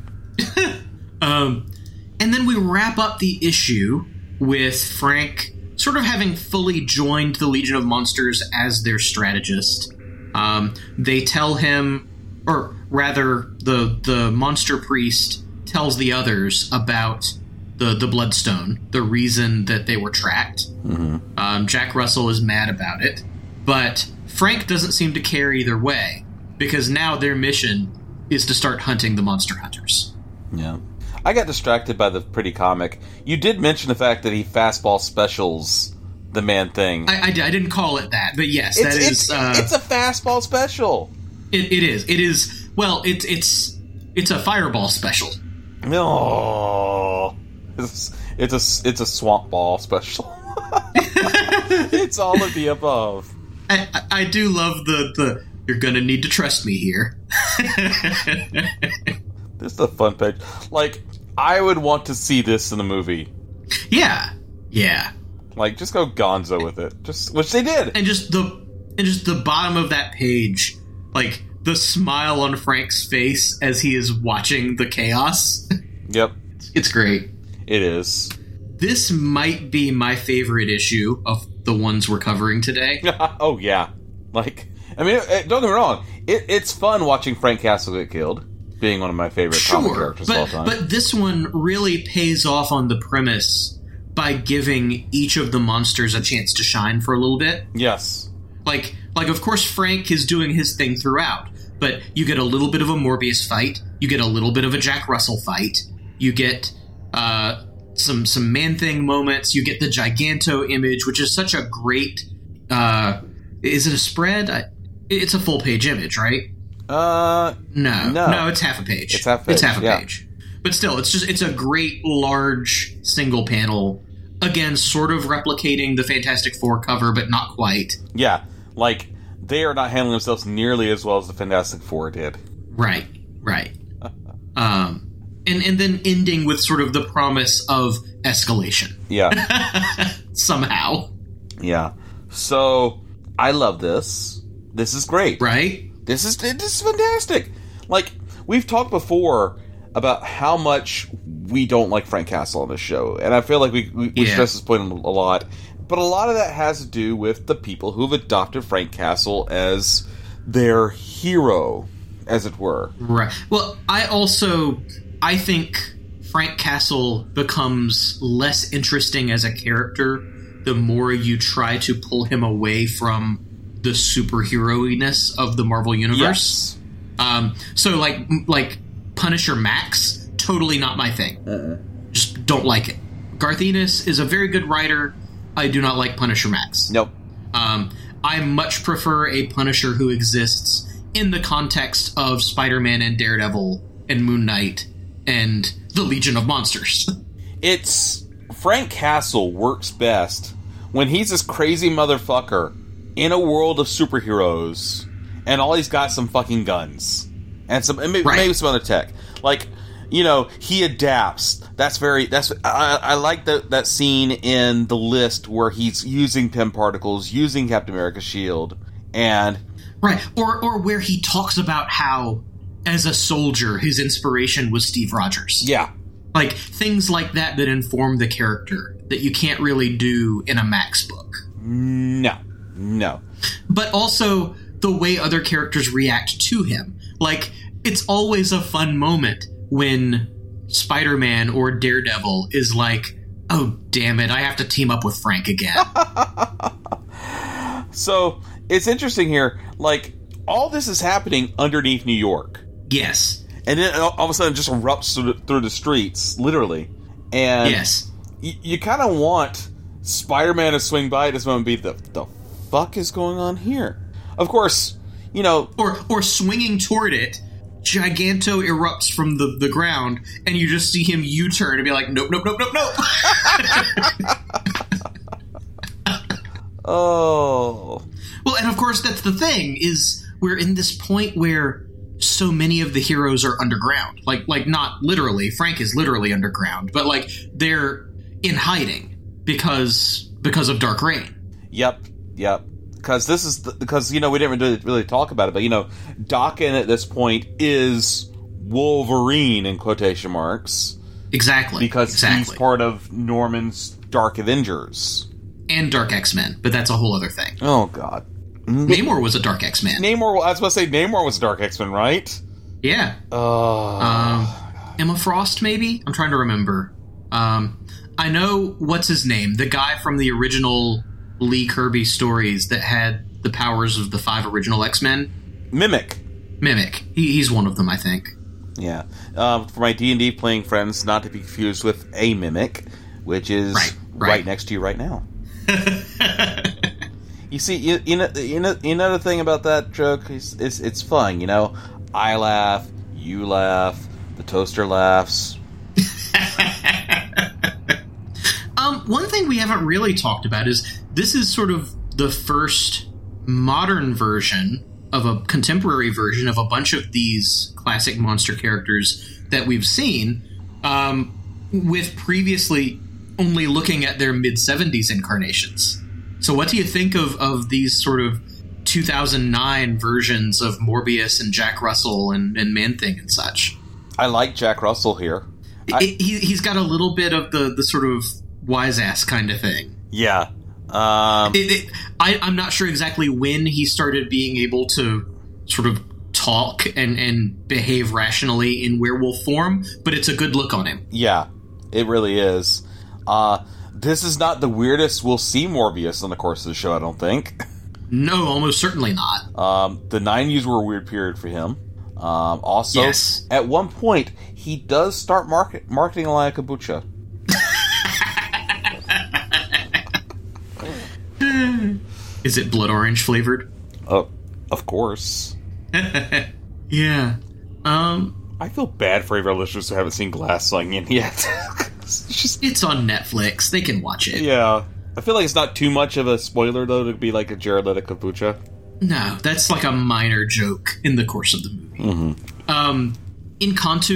C: Um, and then we wrap up the issue with Frank sort of having fully joined the Legion of Monsters as their strategist. Um, they tell him, or rather, the the monster priest tells the others about the the Bloodstone, the reason that they were tracked.
B: Mm-hmm.
C: Um, Jack Russell is mad about it, but Frank doesn't seem to care either way because now their mission is to start hunting the monster hunters.
B: Yeah. I got distracted by the pretty comic. You did mention the fact that he fastball specials the man thing.
C: I, I, I didn't call it that, but yes,
B: it's,
C: that is.
B: it's,
C: uh,
B: it's a fastball special.
C: It, it is. It is. Well, it's it's it's a fireball special.
B: No, it's it's a it's a swamp ball special. it's all of the above.
C: I, I, I do love the the. You're gonna need to trust me here.
B: this is a fun page. Like I would want to see this in a movie.
C: Yeah, yeah.
B: Like just go Gonzo with it. Just which they did.
C: And just the and just the bottom of that page, like the smile on Frank's face as he is watching the chaos.
B: Yep.
C: It's great.
B: It is.
C: This might be my favorite issue of the ones we're covering today.
B: oh yeah. Like I mean, eh, don't get me wrong. It, it's fun watching Frank Castle get killed, being one of my favorite
C: sure,
B: comic characters
C: but,
B: of all time.
C: But this one really pays off on the premise by giving each of the monsters a chance to shine for a little bit.
B: Yes.
C: Like, like of course Frank is doing his thing throughout, but you get a little bit of a Morbius fight, you get a little bit of a Jack Russell fight, you get uh, some some Man Thing moments, you get the Giganto image, which is such a great. Uh, is it a spread? I, it's a full page image, right?
B: Uh,
C: no,
B: no,
C: no, it's half a page.
B: It's half. A page,
C: it's half a
B: yeah.
C: page. But still, it's just it's a great large single panel. Again, sort of replicating the Fantastic Four cover, but not quite.
B: Yeah, like they are not handling themselves nearly as well as the Fantastic Four did.
C: Right, right. um, and and then ending with sort of the promise of escalation.
B: Yeah,
C: somehow.
B: Yeah. So I love this. This is great.
C: Right?
B: This is this is fantastic. Like we've talked before about how much we don't like Frank Castle on this show, and I feel like we we, we
C: Yeah.
B: stress this point a lot. But a lot of that has to do with the people who've adopted Frank Castle as their hero, as it were.
C: Right. Well, I also I think Frank Castle becomes less interesting as a character the more you try to pull him away from the superheroiness of the Marvel universe. Um, so like like Punisher Max, totally not my thing. Just don't like it. Garth Ennis is a very good writer. I do not like Punisher Max.
B: Nope.
C: Um, I much prefer a Punisher who exists in the context of Spider-Man and Daredevil and Moon Knight and the Legion of Monsters.
B: It's Frank Castle works best when he's this crazy motherfucker in a world of superheroes, and all he's got some fucking guns and some and maybe, maybe some other tech. Like you know, he adapts. That's very. That's I, I like that that scene in the list where he's using Pym particles, using Captain America's shield, and
C: right, or or where he talks about how as a soldier his inspiration was Steve Rogers.
B: Yeah.
C: Like things like that that inform the character that you can't really do in a Max book.
B: No. No.
C: But also the way other characters react to him. Like it's always a fun moment when Spider-Man or Daredevil is like, "Oh damn it, I have to team up with Frank again."
B: So it's interesting here. Like all this is happening underneath New York.
C: Yes.
B: And then all of a sudden, it just erupts through the, through the streets, literally. And
C: Yes.
B: y- you kind of want Spider-Man to swing by at this moment, and be the the fuck is going on here? Of course, you know,
C: or or swinging toward it, Giganto erupts from the, the ground, and you just see him U turn and be like, nope, nope, nope, nope, nope.
B: oh.
C: Well, and of course, that's the thing is we're in this point where so many of the heroes are underground. Like, like not literally. Frank is literally underground, but like they're in hiding because because of Dark Reign.
B: Yep, yep. Because this is because you know we didn't really, really talk about it, but you know, Daken at this point is Wolverine in quotation marks.
C: Exactly,
B: because
C: exactly.
B: he's part of Norman's Dark Avengers
C: and Dark X Men, but that's a whole other thing.
B: Oh God,
C: Namor was a Dark X Man.
B: Namor, I was about to say Namor was a Dark X Men, right?
C: Yeah.
B: Oh,
C: um, Emma Frost, maybe. I'm trying to remember. Um, I know what's his name, the guy from the original Lee Kirby stories that had the powers of the five original X Men.
B: Mimic.
C: Mimic. He, he's one of them, I think.
B: Yeah. Um, for my D and D playing friends, not to be confused with a mimic, which is right, right. next to you right now. you see, you, you know, you know, you know the thing about that joke is it's, it's fun. You know, I laugh, you laugh, the toaster laughs.
C: um, one thing we haven't really talked about is this is sort of the first modern version of a contemporary version of a bunch of these classic monster characters that we've seen, um, with previously only looking at their mid 70s incarnations. So, what do you think of, of these sort of 2009 versions of Morbius and Jack Russell and, and Man Thing and such?
B: I like Jack Russell here.
C: I, it, he, he's got a little bit of the, the sort of wise ass kind of thing.
B: Yeah. Um,
C: it, it, I, I'm not sure exactly when he started being able to sort of talk and, and behave rationally in werewolf form, but it's a good look on him.
B: Yeah, it really is. Uh, this is not the weirdest we'll see Morbius in the course of the show, I don't think.
C: No, almost certainly not.
B: Um, the 90s were a weird period for him. Um, also, yes. at one point, he does start market, marketing a line of kombucha.
C: Is it blood orange flavored?
B: Oh, of course.
C: yeah. Um,
B: I feel bad for our listeners who haven't seen Glass Onion yet.
C: it's, just, it's on Netflix. They can watch it.
B: Yeah. I feel like it's not too much of a spoiler though to be like a Leto kombucha.
C: No, that's like a minor joke in the course of the movie.
B: Mm-hmm.
C: Um,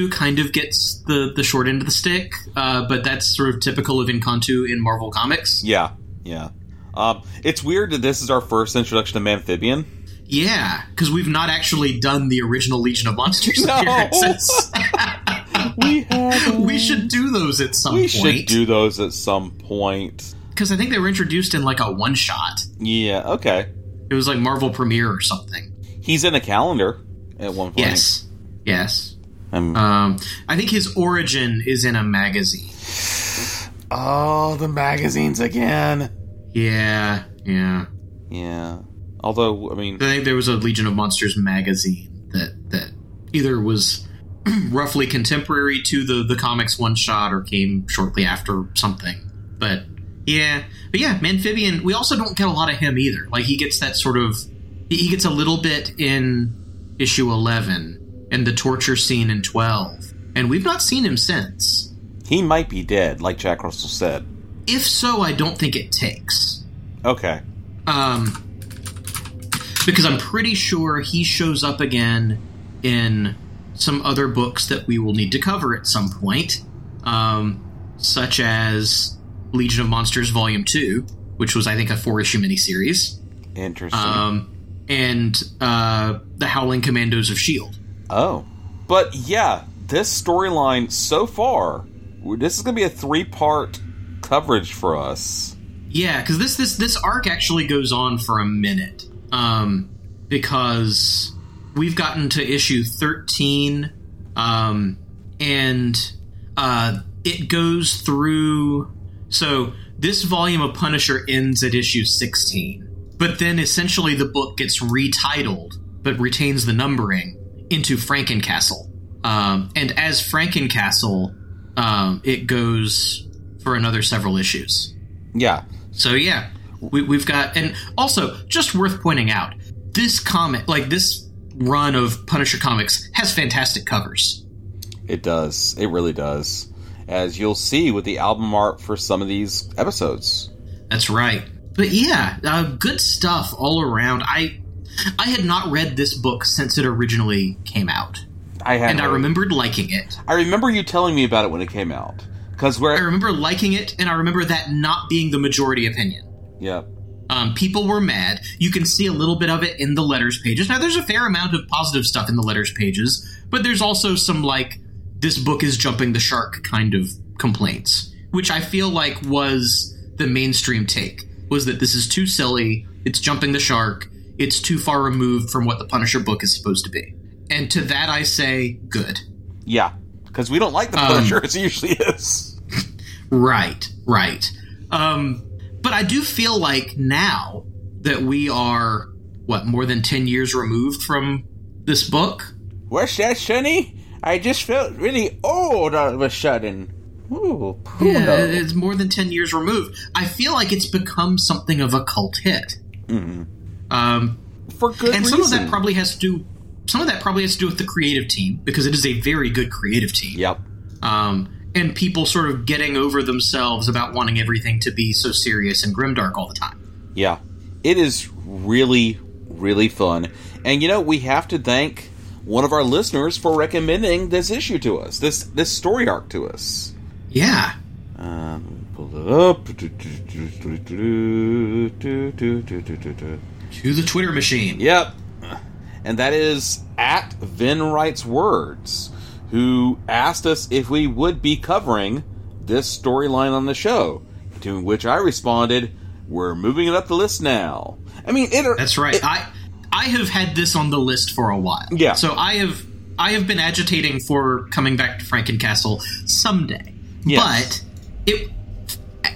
C: kind of gets the the short end of the stick, uh, but that's sort of typical of N'Kantu in Marvel Comics.
B: Yeah, yeah. Um, it's weird that this is our first introduction to Manphibian.
C: Yeah, because we've not actually done the original Legion of Monsters no. appearances.
B: we have.
C: We should do those at some
B: we
C: point.
B: We should do those at some point.
C: Because I think they were introduced in like a one shot.
B: Yeah. Okay.
C: It was like Marvel Premiere or something.
B: He's in a calendar at one point.
C: Yes. Yes. um, I think his origin is in a magazine.
B: Oh, the magazines again.
C: Yeah, yeah,
B: yeah. Although, I mean,
C: I think there was a Legion of Monsters magazine that that either was roughly contemporary to the the comics one shot or came shortly after something. But yeah, but yeah, Manphibian. We also don't get a lot of him either. Like he gets that sort of he gets a little bit in issue eleven and the torture scene in twelve, and we've not seen him since.
B: He might be dead, like Jack Russell said.
C: If so, I don't think it takes.
B: Okay.
C: Um, because I'm pretty sure he shows up again in some other books that we will need to cover at some point, um, such as Legion of Monsters Volume Two, which was I think a four issue miniseries.
B: Interesting.
C: Um, and uh, the Howling Commandos of Shield.
B: Oh, but yeah, this storyline so far, this is going to be a three part coverage for us.
C: Yeah, because this this this arc actually goes on for a minute, um, because we've gotten to issue thirteen, um, and uh, it goes through. So this volume of Punisher ends at issue sixteen, but then essentially the book gets retitled but retains the numbering into Frankencastle, um, and as Frankencastle, um, it goes for another several issues.
B: Yeah.
C: So yeah, we, we've got, and also just worth pointing out, this comic, like this run of Punisher comics, has fantastic covers.
B: It does. It really does. As you'll see with the album art for some of these episodes.
C: That's right. But yeah, uh, good stuff all around. I I had not read this book since it originally came out.
B: I had,
C: and I remembered liking it.
B: I remember you telling me about it when it came out. Because where
C: I remember liking it, and I remember that not being the majority opinion.
B: Yeah.
C: Um, people were mad. You can see a little bit of it in the letters pages. Now, there's a fair amount of positive stuff in the letters pages, but there's also some like this book is jumping the shark kind of complaints, which I feel like was the mainstream take was that this is too silly. It's jumping the shark. It's too far removed from what the Punisher book is supposed to be. And to that, I say, good.
B: Yeah, because we don't like the Punisher um, as it usually is.
C: Right, right. Um, but I do feel like now that we are what more than ten years removed from this book.
B: What's that, Sonny? I just felt really old all of a sudden. Ooh,
C: Yeah, it's more than ten years removed. I feel like it's become something of a cult hit.
B: Mhm.
C: Um,
B: For good
C: and some of that probably has to do. Some of that probably has to do with the creative team because it is a very good creative team.
B: Yep.
C: Um, and people sort of getting over themselves about wanting everything to be so serious and grimdark all the time.
B: Yeah. It is really, really fun. And you know, we have to thank one of our listeners for recommending this issue to us, this this story arc to us.
C: Yeah.
B: Um, pull it up.
C: To the Twitter machine.
B: Yep. And that is at Vin Writes Words, who asked us if we would be covering this storyline on the show. To which I responded, "We're moving it up the list now." I mean, it,
C: That's right. I I have had this on the list for a while.
B: Yeah.
C: So I have I have been agitating for coming back to Frankencastle someday.
B: Yes.
C: But it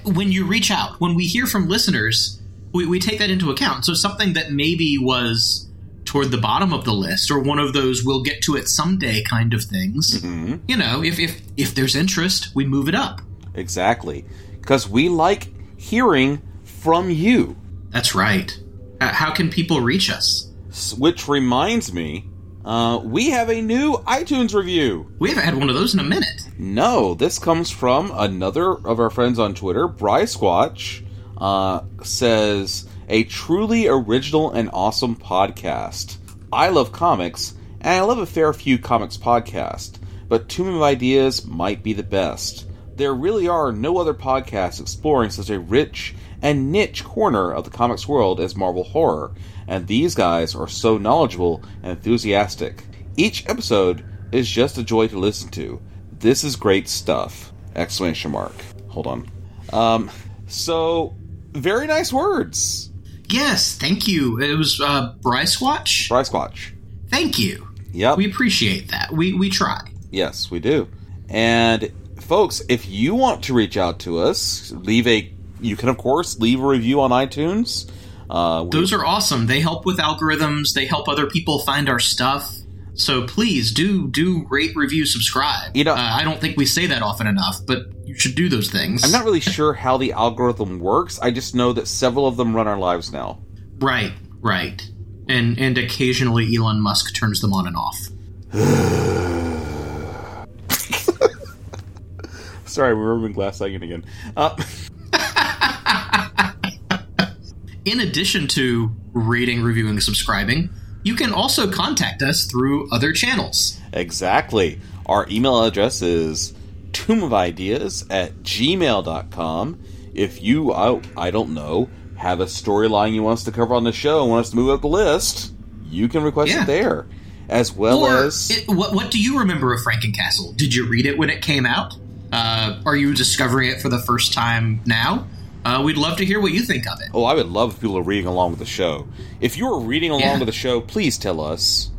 C: when you reach out, when we hear from listeners, we, we take that into account. So something that maybe was toward the bottom of the list or one of those we'll get to it someday kind of things.
B: Mm-hmm.
C: You know, if if if there's interest, we move it up.
B: Exactly. Because we like hearing from you.
C: That's right. Uh, how can people reach us?
B: Which reminds me, uh, we have a new iTunes review.
C: We haven't had one of those in a minute.
B: No, this comes from another of our friends on Twitter, Bryce Squatch. Uh, says, a truly original and awesome podcast. I love comics, and I love a fair few comics podcasts, but Tomb of Ideas might be the best. There really are no other podcasts exploring such a rich and niche corner of the comics world as Marvel Horror, and these guys are so knowledgeable and enthusiastic. Each episode is just a joy to listen to. This is great stuff! Exclamation mark. Hold on. Um, so very nice words.
C: Yes, thank you. It was uh, Bryce Watch.
B: Bryce Watch.
C: Thank you.
B: Yep.
C: We appreciate that. We we try.
B: Yes, we do. And folks, if you want to reach out to us, leave a. You can of course leave a review on iTunes. Uh,
C: Those are awesome. They help with algorithms. They help other people find our stuff. So please do do rate, review, subscribe.
B: You know-
C: uh, I don't think we say that often enough, but you should do those things.
B: I'm not really sure how the algorithm works. I just know that several of them run our lives now.
C: right, right, and and occasionally Elon Musk turns them on and off.
B: Sorry, we're moving glass second again. Uh,
C: In addition to rating, reviewing, subscribing, you can also contact us through other channels.
B: Exactly. Our email address is tombofIdeas at gmail.com. If you, I, I don't know, have a storyline you want us to cover on the show and want us to move up the list, you can request
C: Yeah.
B: it there. As well
C: or
B: as.
C: it, what what do you remember of Frankencastle? Did you read it when it came out? Uh, are you discovering it for the first time now? Uh, we'd love to hear what you think of it.
B: Oh, I would love if people are reading along with the show. If you are reading along
C: Yeah.
B: with the show, please tell us.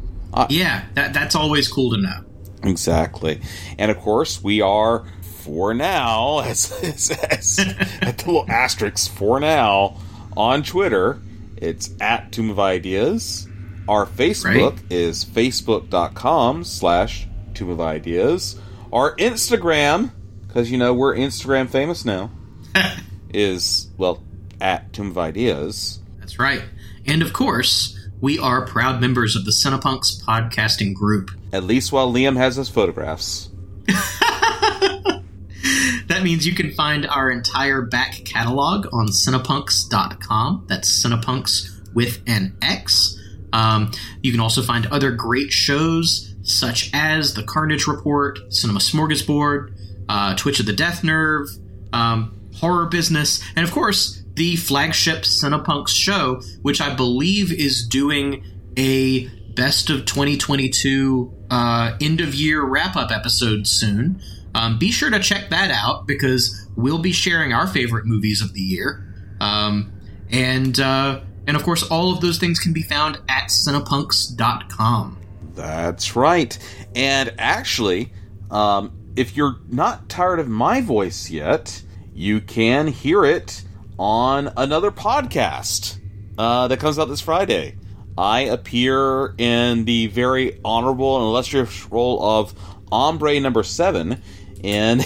C: yeah, that that's always cool to know.
B: Exactly. And of course, we are, for now, as, as, as at the little asterisk, for now, on Twitter. It's at Tomb of Ideas. Our Facebook is facebook.com slash Tomb of Ideas. Our Instagram, because, you know, we're Instagram famous now, is, well, at Tomb of Ideas.
C: That's right. And of course, we are proud members of the Cinepunx podcasting group.
B: At least while Liam has his photographs.
C: That means you can find our entire back catalog on Cinepunx.com. That's Cinepunx with an X. Um, you can also find other great shows such as The Carnage Report, Cinema Smorgasbord, uh, Twitch of the Death Nerve, um, Horror Business, and of course, the flagship Cinepunx show, which I believe is doing a best of 2022 uh, end of year wrap up episode soon. Um, be sure to check that out because we'll be sharing our favorite movies of the year. Um, and uh, and of course, all of those things can be found at cinepunx.com.
B: That's right. And actually, um, if you're not tired of my voice yet, you can hear it on another podcast uh, that comes out this Friday. I appear in the very honorable and illustrious role of Ombre Number Seven in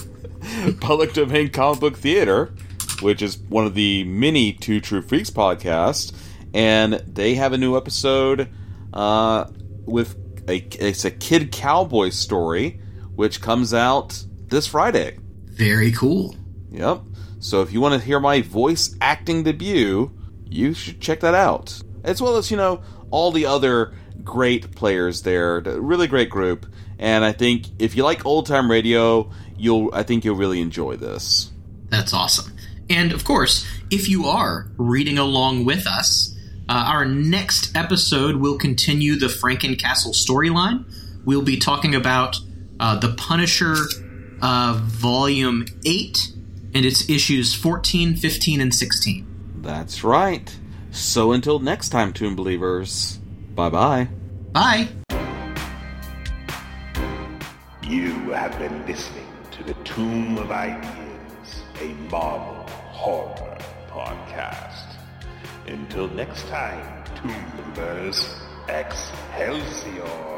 B: Public Domain Comic Book Theater, which is one of the many Two True Freaks podcasts, and they have a new episode uh, with a it's a kid cowboy story, which comes out this Friday.
C: Very cool.
B: Yep. So if you want to hear my voice acting debut, you should check that out. As well as, you know, all the other great players there. Really great group. And I think if you like old time radio, you'll I think you'll really enjoy this.
C: That's awesome. And of course, if you are reading along with us, uh, our next episode will continue the Frankencastle storyline. We'll be talking about uh, The Punisher uh, Volume 8 and its issues 14, 15, and 16.
B: That's right. So until next time, Tomb Believers, bye bye.
C: Bye.
A: You have been listening to the Tomb of Ideas, a Marvel horror podcast. Until next time, Tomb Believers, Excelsior!